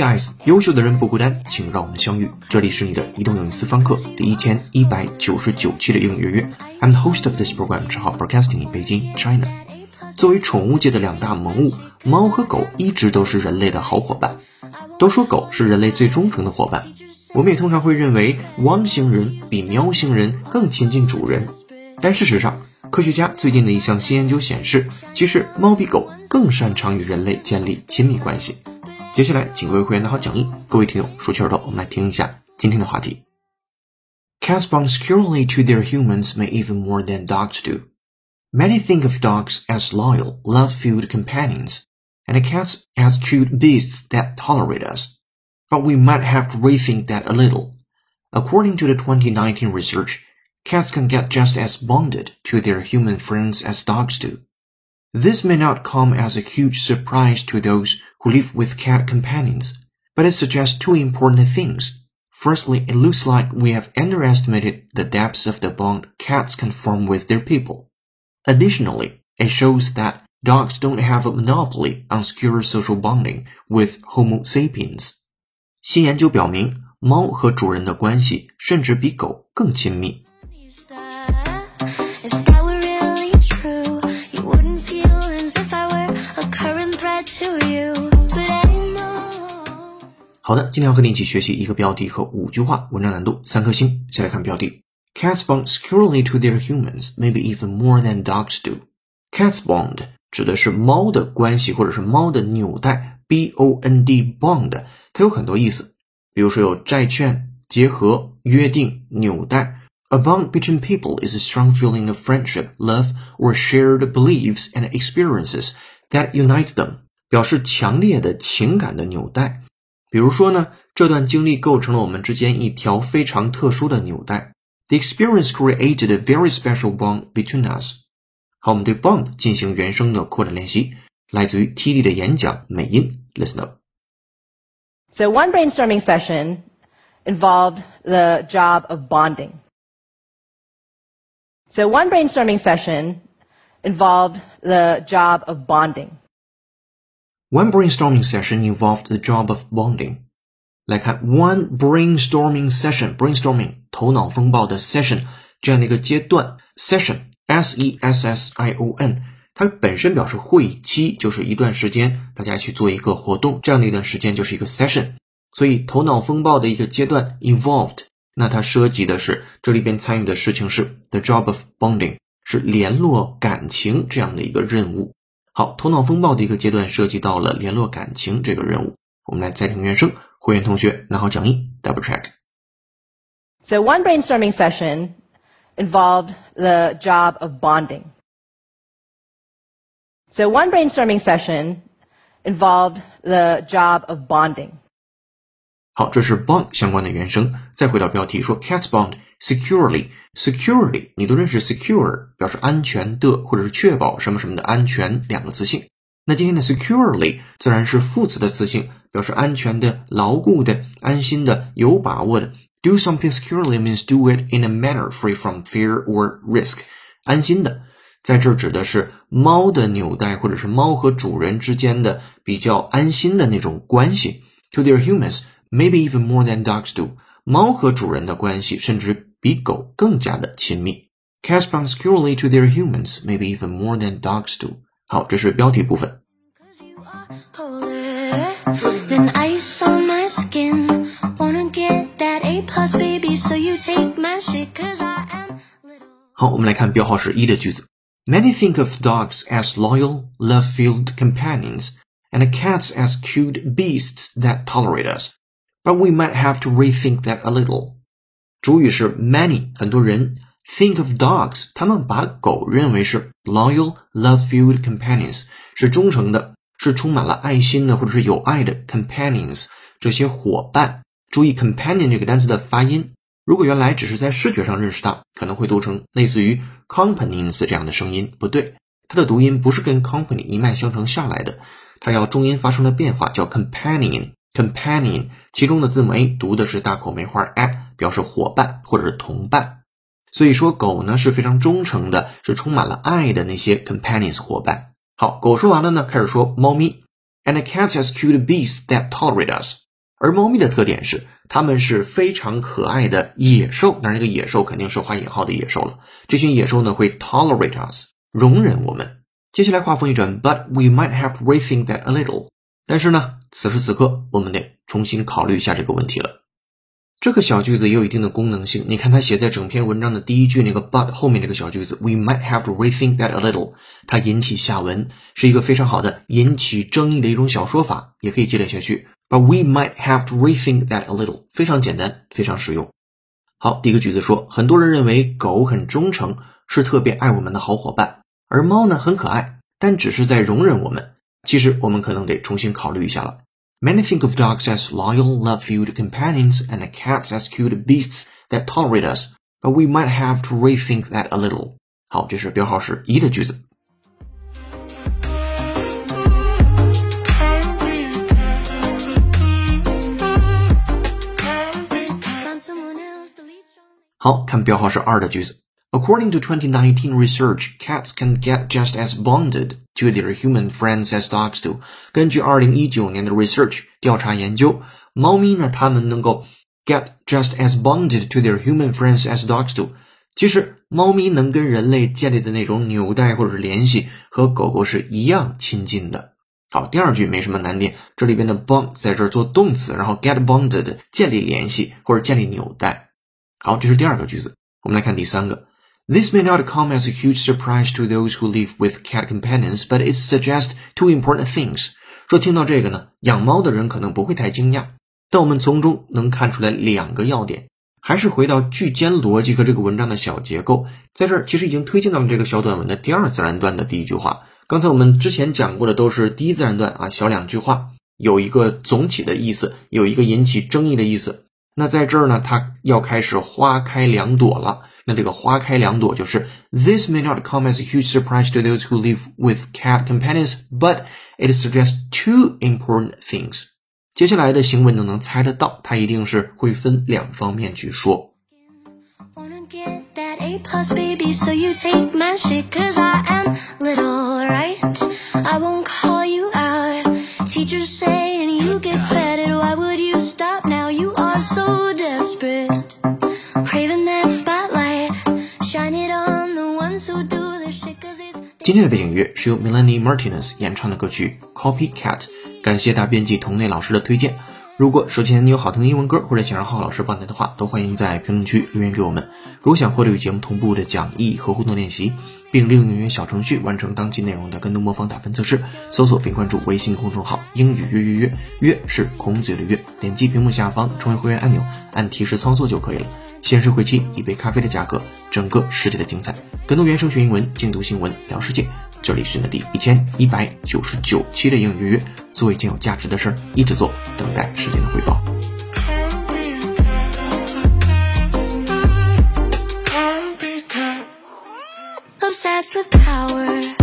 Guys，优秀的人不孤单，请让我们相遇。这里是你的移动英语私房课第一千一百九十九期的英语约。I'm the host of this program，只好 broadcasting in Beijing, China。作为宠物界的两大萌物，猫和狗一直都是人类的好伙伴。都说狗是人类最忠诚的伙伴，我们也通常会认为汪星人比喵星人更亲近主人。但事实上，科学家最近的一项新研究显示，其实猫比狗更擅长与人类建立亲密关系。接下来，请各位会员拿好讲义，各位听友竖起耳朵，我们来听一下今天的话题。Cats bond securely to their humans may even more than dogs do. Many think of dogs as loyal, love-filled companions, and cats as cute beasts that tolerate us. But we might have to rethink that a little. According to the 2019 research, cats can get just as bonded to their human friends as dogs do. This may not come as a huge surprise to those who live with cat companions, but it suggests two important things. Firstly, it looks like we have underestimated the depths of the bond cats can form with their people. Additionally, it shows that dogs don't have a monopoly on secure social bonding with Homo sapiens. 新研究表明，猫和主人的关系甚至比狗更亲密。 好的，今天要和你一起学习一个标题和五句话，文章难度三颗星。先来看标题：Cats bond securely to their humans, maybe even more than dogs do. Cats bond 指的是猫的关系或者是猫的纽带，b o n d bond 它有很多意思，比如说有债券、结合、约定、纽带。A bond between people is a strong feeling of friendship, love, or shared beliefs and experiences that unite them，表示强烈的情感的纽带。 比如说呢，这段经历构成了我们之间一条非常特殊的纽带。The experience created a very special bond between us。好，我们对 bond 进行原声的扩展练习，来自于 T D 的演讲美音。Listen up. So one brainstorming session involved the job of bonding. So one brainstorming session involved the job of bonding. One brainstorming session involved the job of bonding. 来看 one brainstorming session，brainstorming 头脑风暴的 session 这样的一个阶段，session s e s s i o n，它本身表示会期，就是一段时间大家去做一个活动，这样的一段时间就是一个 session。所以头脑风暴的一个阶段 involved，那它涉及的是这里边参与的事情是 the job of bonding，是联络感情这样的一个任务。好，头脑风暴的一个阶段涉及到了联络感情这个任务。我们来再听原声，会员同学拿好讲义，double check。So one brainstorming session involved the job of bonding. So one brainstorming session involved the job of bonding. 好，这是 bond 相关的原声。再回到标题，说 cats bond securely。 securely 你都认识 secure 表示安全的或者是确保什么什么的安全两个词性。那今天的 securely 自然是副词的词性，表示安全的、牢固的、安心的、有把握的。Do something securely means do it in a manner free from fear or risk。安心的，在这儿指的是猫的纽带或者是猫和主人之间的比较安心的那种关系。To their humans, maybe even more than dogs do。猫和主人的关系甚至比狗更加的亲密。Cats bond securely to their humans, maybe even more than dogs do。好，这是标题部分。好，我们来看标号是一的句子。Many think of dogs as loyal, love-filled companions, and cats as cute beasts that tolerate us. But we might have to rethink that a little. 主语是 many，很多人 think of dogs，他们把狗认为是 loyal, love-filled companions，是忠诚的，是充满了爱心的或者是有爱的 companions，这些伙伴。注意 companion 这个单词的发音，如果原来只是在视觉上认识它，可能会读成类似于 companions 这样的声音，不对，它的读音不是跟 company 一脉相承下来的，它要中音发生了变化，叫 companion，companion。其中的字母 a 读的是大口梅花 a，表示伙伴或者是同伴。所以说狗呢是非常忠诚的，是充满了爱的那些 companions 伙伴。好，狗说完了呢，开始说猫咪。and cats as cute beasts that tolerate us。而猫咪的特点是，它们是非常可爱的野兽，当然这个野兽肯定是画引号的野兽了。这群野兽呢会 tolerate us，容忍我们。接下来话锋一转，But we might have rethink that a little。但是呢，此时此刻我们得重新考虑一下这个问题了。这个小句子也有一定的功能性。你看它写在整篇文章的第一句那个 but 后面这个小句子，we might have to rethink that a little，它引起下文，是一个非常好的引起争议的一种小说法，也可以接连下去。But we might have to rethink that a little，非常简单，非常实用。好，第一个句子说，很多人认为狗很忠诚，是特别爱我们的好伙伴，而猫呢很可爱，但只是在容忍我们。其实我们可能得重新考虑一下了。Many think of dogs as loyal, love-filled companions and cats as cute beasts that tolerate us, but we might have to rethink that a little. 好，这是标号是一的句子。好看标号是二的句子。 According to 2019 research, cats can get just as bonded to their human friends as dogs do. 根据2019年的 research 调查研究，猫咪呢，它们能够 get just as bonded to their human friends as dogs do。其实，猫咪能跟人类建立的那种纽带或者是联系，和狗狗是一样亲近的。好，第二句没什么难点，这里边的 bond 在这儿做动词，然后 get bonded 建立联系或者建立纽带。好，这是第二个句子。我们来看第三个。This may not come as a huge surprise to those who live with cat companions, but it suggests two important things. 说听到这个呢，养猫的人可能不会太惊讶，但我们从中能看出来两个要点。还是回到句间逻辑和这个文章的小结构，在这儿其实已经推进到了这个小短文的第二自然段的第一句话。刚才我们之前讲过的都是第一自然段啊，小两句话，有一个总体的意思，有一个引起争议的意思。那在这儿呢，它要开始花开两朵了。那这个花开两朵就是 This may not come as a huge surprise to those who live with cat companions, but it suggests two important things。接下来的行为呢，能猜得到，它一定是会分两方面去说。A plus baby, so you take my shit cause I am little, right? I won't 今天的背景乐是由 Melanie Martinez 演唱的歌曲《Copycat》，感谢大编辑童内老师的推荐。如果手前你有好听的英文歌，或者想让浩老师帮你的话，都欢迎在评论区留言给我们。如果想获得与节目同步的讲义和互动练习，并利用应用小程序完成当期内容的跟读模仿打分测试，搜索并关注微信公众号“英语约约约”，约是孔子的约，点击屏幕下方成为会员按钮，按提示操作就可以了。限时会期，一杯咖啡的价格，整个世界的精彩。更多原声学英文，精读新闻，聊世界。这里是你的第一千一百九十九期的英语约约，做一件有价值的事儿，一直做，等待时间的回报。Obsessed with power,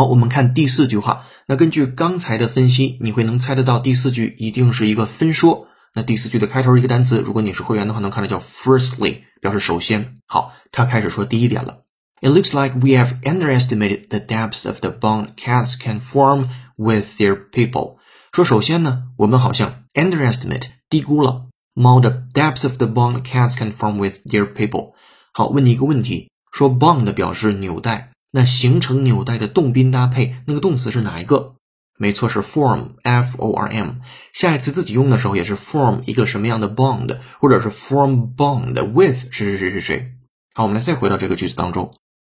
好，我们看第四句话。那根据刚才的分析，你会能猜得到第四句一定是一个分说。那第四句的开头一个单词，如果你是会员的话，能看到叫 firstly，表示首先。好，他开始说第一点了。It looks like we have underestimated the depths of the bond cats can form with their people。说首先呢，我们好像 underestimate 低估了猫的 depths of the bond cats can form with their people。好，问你一个问题，说 bond 表示纽带。那形成纽带的动宾搭配，那个动词是哪一个？没错，是 form，f o r m。下一次自己用的时候也是 form 一个什么样的 bond，或者是 form bond with 谁谁谁谁谁。好，我们来再回到这个句子当中，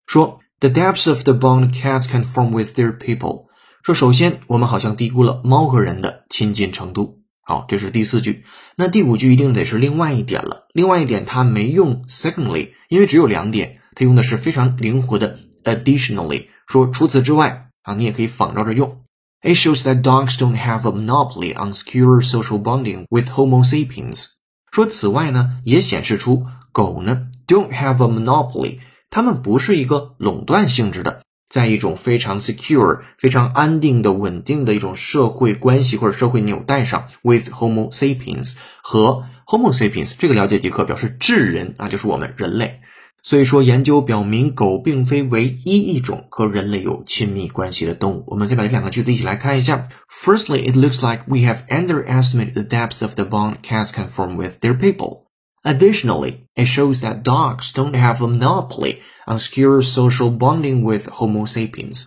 说 the depths of the bond cats can form with their people。说首先我们好像低估了猫和人的亲近程度。好，这是第四句。那第五句一定得是另外一点了。另外一点它没用 secondly，因为只有两点，它用的是非常灵活的。Additionally，说除此之外啊，你也可以仿照着用。It shows that dogs don't have a monopoly on secure social bonding with Homo sapiens。说此外呢，也显示出狗呢 don't have a monopoly，它们不是一个垄断性质的，在一种非常 secure、非常安定的、稳定的一种社会关系或者社会纽带上，with Homo sapiens 和 Homo sapiens 这个了解即可，表示智人啊，就是我们人类。所以说，研究表明狗并非唯一一种和人类有亲密关系的动物。我们再把这两个句子一起来看一下。Firstly, it looks like we have underestimated the depth of the bond cats can form with their people. Additionally, it shows that dogs don't have a monopoly on secure social bonding with Homo sapiens.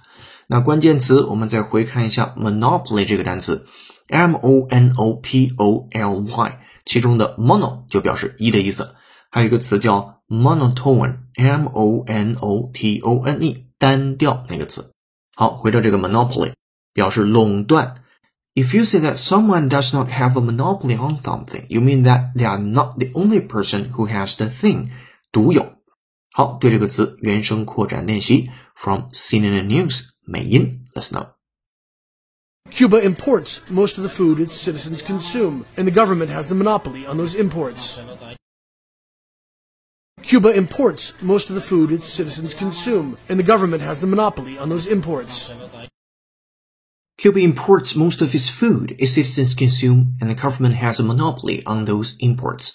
那关键词，我们再回看一下 monopoly 这个单词，m o n o p o l y，其中的 mono 就表示一的意思，还有一个词叫 monotone，m o n o t o n e，单调那个词。好，回到这个 monopoly，表示垄断。If you say that someone does not have a monopoly on something, you mean that they are not the only person who has the thing，独有。好，对这个词原声扩展练习，from CNN News 美音，Let's know。Cuba imports most of the food its citizens consume, and the government has a monopoly on those imports. Cuba imports most of the food its citizens consume, and the government has a monopoly on those imports. Cuba imports most of its food its citizens consume, and the government has a monopoly on those imports.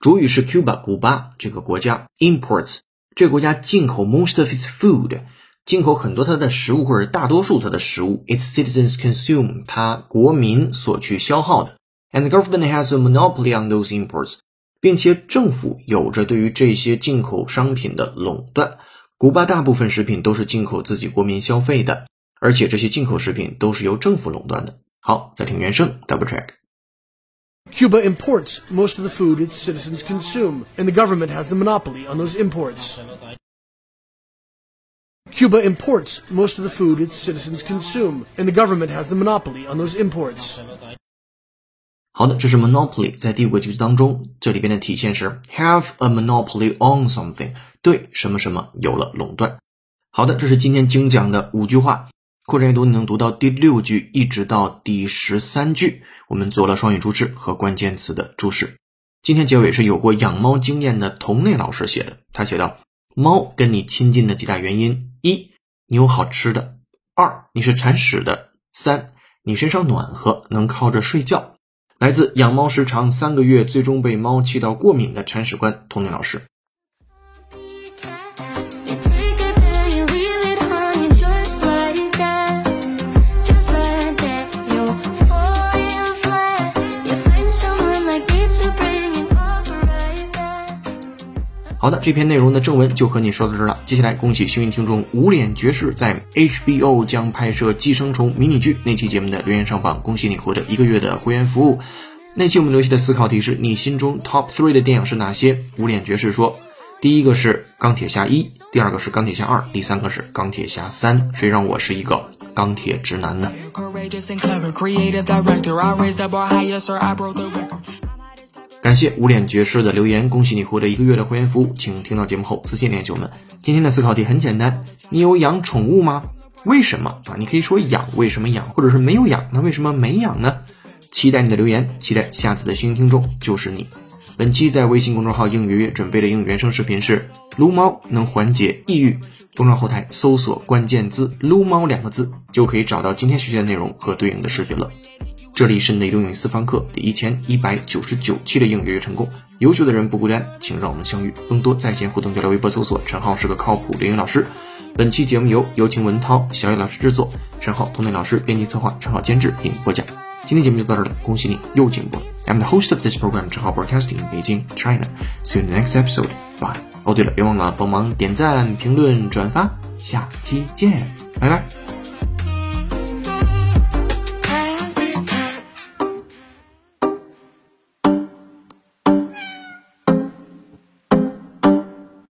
主语是 Cuba 古巴这个国家，imports 这个国家进口 most of its food，进口很多它的食物或者大多数它的食物，its citizens consume 它国民所去消耗的，and the government has a monopoly on those imports. 并且政府有着对于这些进口商品的垄断。古巴大部分食品都是进口自己国民消费的，而且这些进口食品都是由政府垄断的。好，再听原声，double check。Cuba imports most of the food its citizens consume, and the government has a monopoly on those imports. Cuba imports most of the food its citizens consume, and the government has a monopoly on those imports. 好的，这是 monopoly，在第五个句子当中，这里边的体现是 have a monopoly on something，对什么什么有了垄断。好的，这是今天精讲的五句话，扩展阅读你能读到第六句一直到第十三句，我们做了双语注释和关键词的注释。今天结尾是有过养猫经验的童内老师写的，他写道：猫跟你亲近的几大原因：一，你有好吃的；二，你是铲屎的；三，你身上暖和，能靠着睡觉。来自养猫时长三个月，最终被猫气到过敏的铲屎官童年老师。好的，这篇内容的正文就和你说到这儿了。接下来，恭喜幸运听众无脸爵士在 HBO 将拍摄《寄生虫》迷你剧那期节目的留言上榜，恭喜你获得一个月的会员服务。那期我们留下的思考题是：你心中 Top Three 的电影是哪些？无脸爵士说，第一个是《钢铁侠一》，第二个是《钢铁侠二》，第三个是《钢铁侠三》。谁让我是一个钢铁直男呢？感谢无脸爵士的留言，恭喜你获得一个月的会员服务，请听到节目后私信联系我们。今天的思考题很简单，你有养宠物吗？为什么啊？你可以说养，为什么养？或者是没有养，那为什么没养呢？期待你的留言，期待下次的幸运听众就是你。本期在微信公众号应月月准备的英语原声视频是撸猫能缓解抑郁，公众号后台搜索关键字撸猫两个字，就可以找到今天学习的内容和对应的视频了。这里是内容英语私房课第一千一百九十九期的英语约成功。优秀的人不孤单，请让我们相遇。更多在线互动交流，微博搜索陈浩是个靠谱的英语老师。本期节目由有请文涛、小野老师制作，陈浩、童内老师编辑策划，陈浩监制并播讲。今天节目就到这里，恭喜你又进步了。I'm the host of this program，陈浩 Broadcasting，Beijing, China.。See you next episode. Bye. 哦，对了，别忘了帮忙点赞、评论、转发，下期见，拜拜。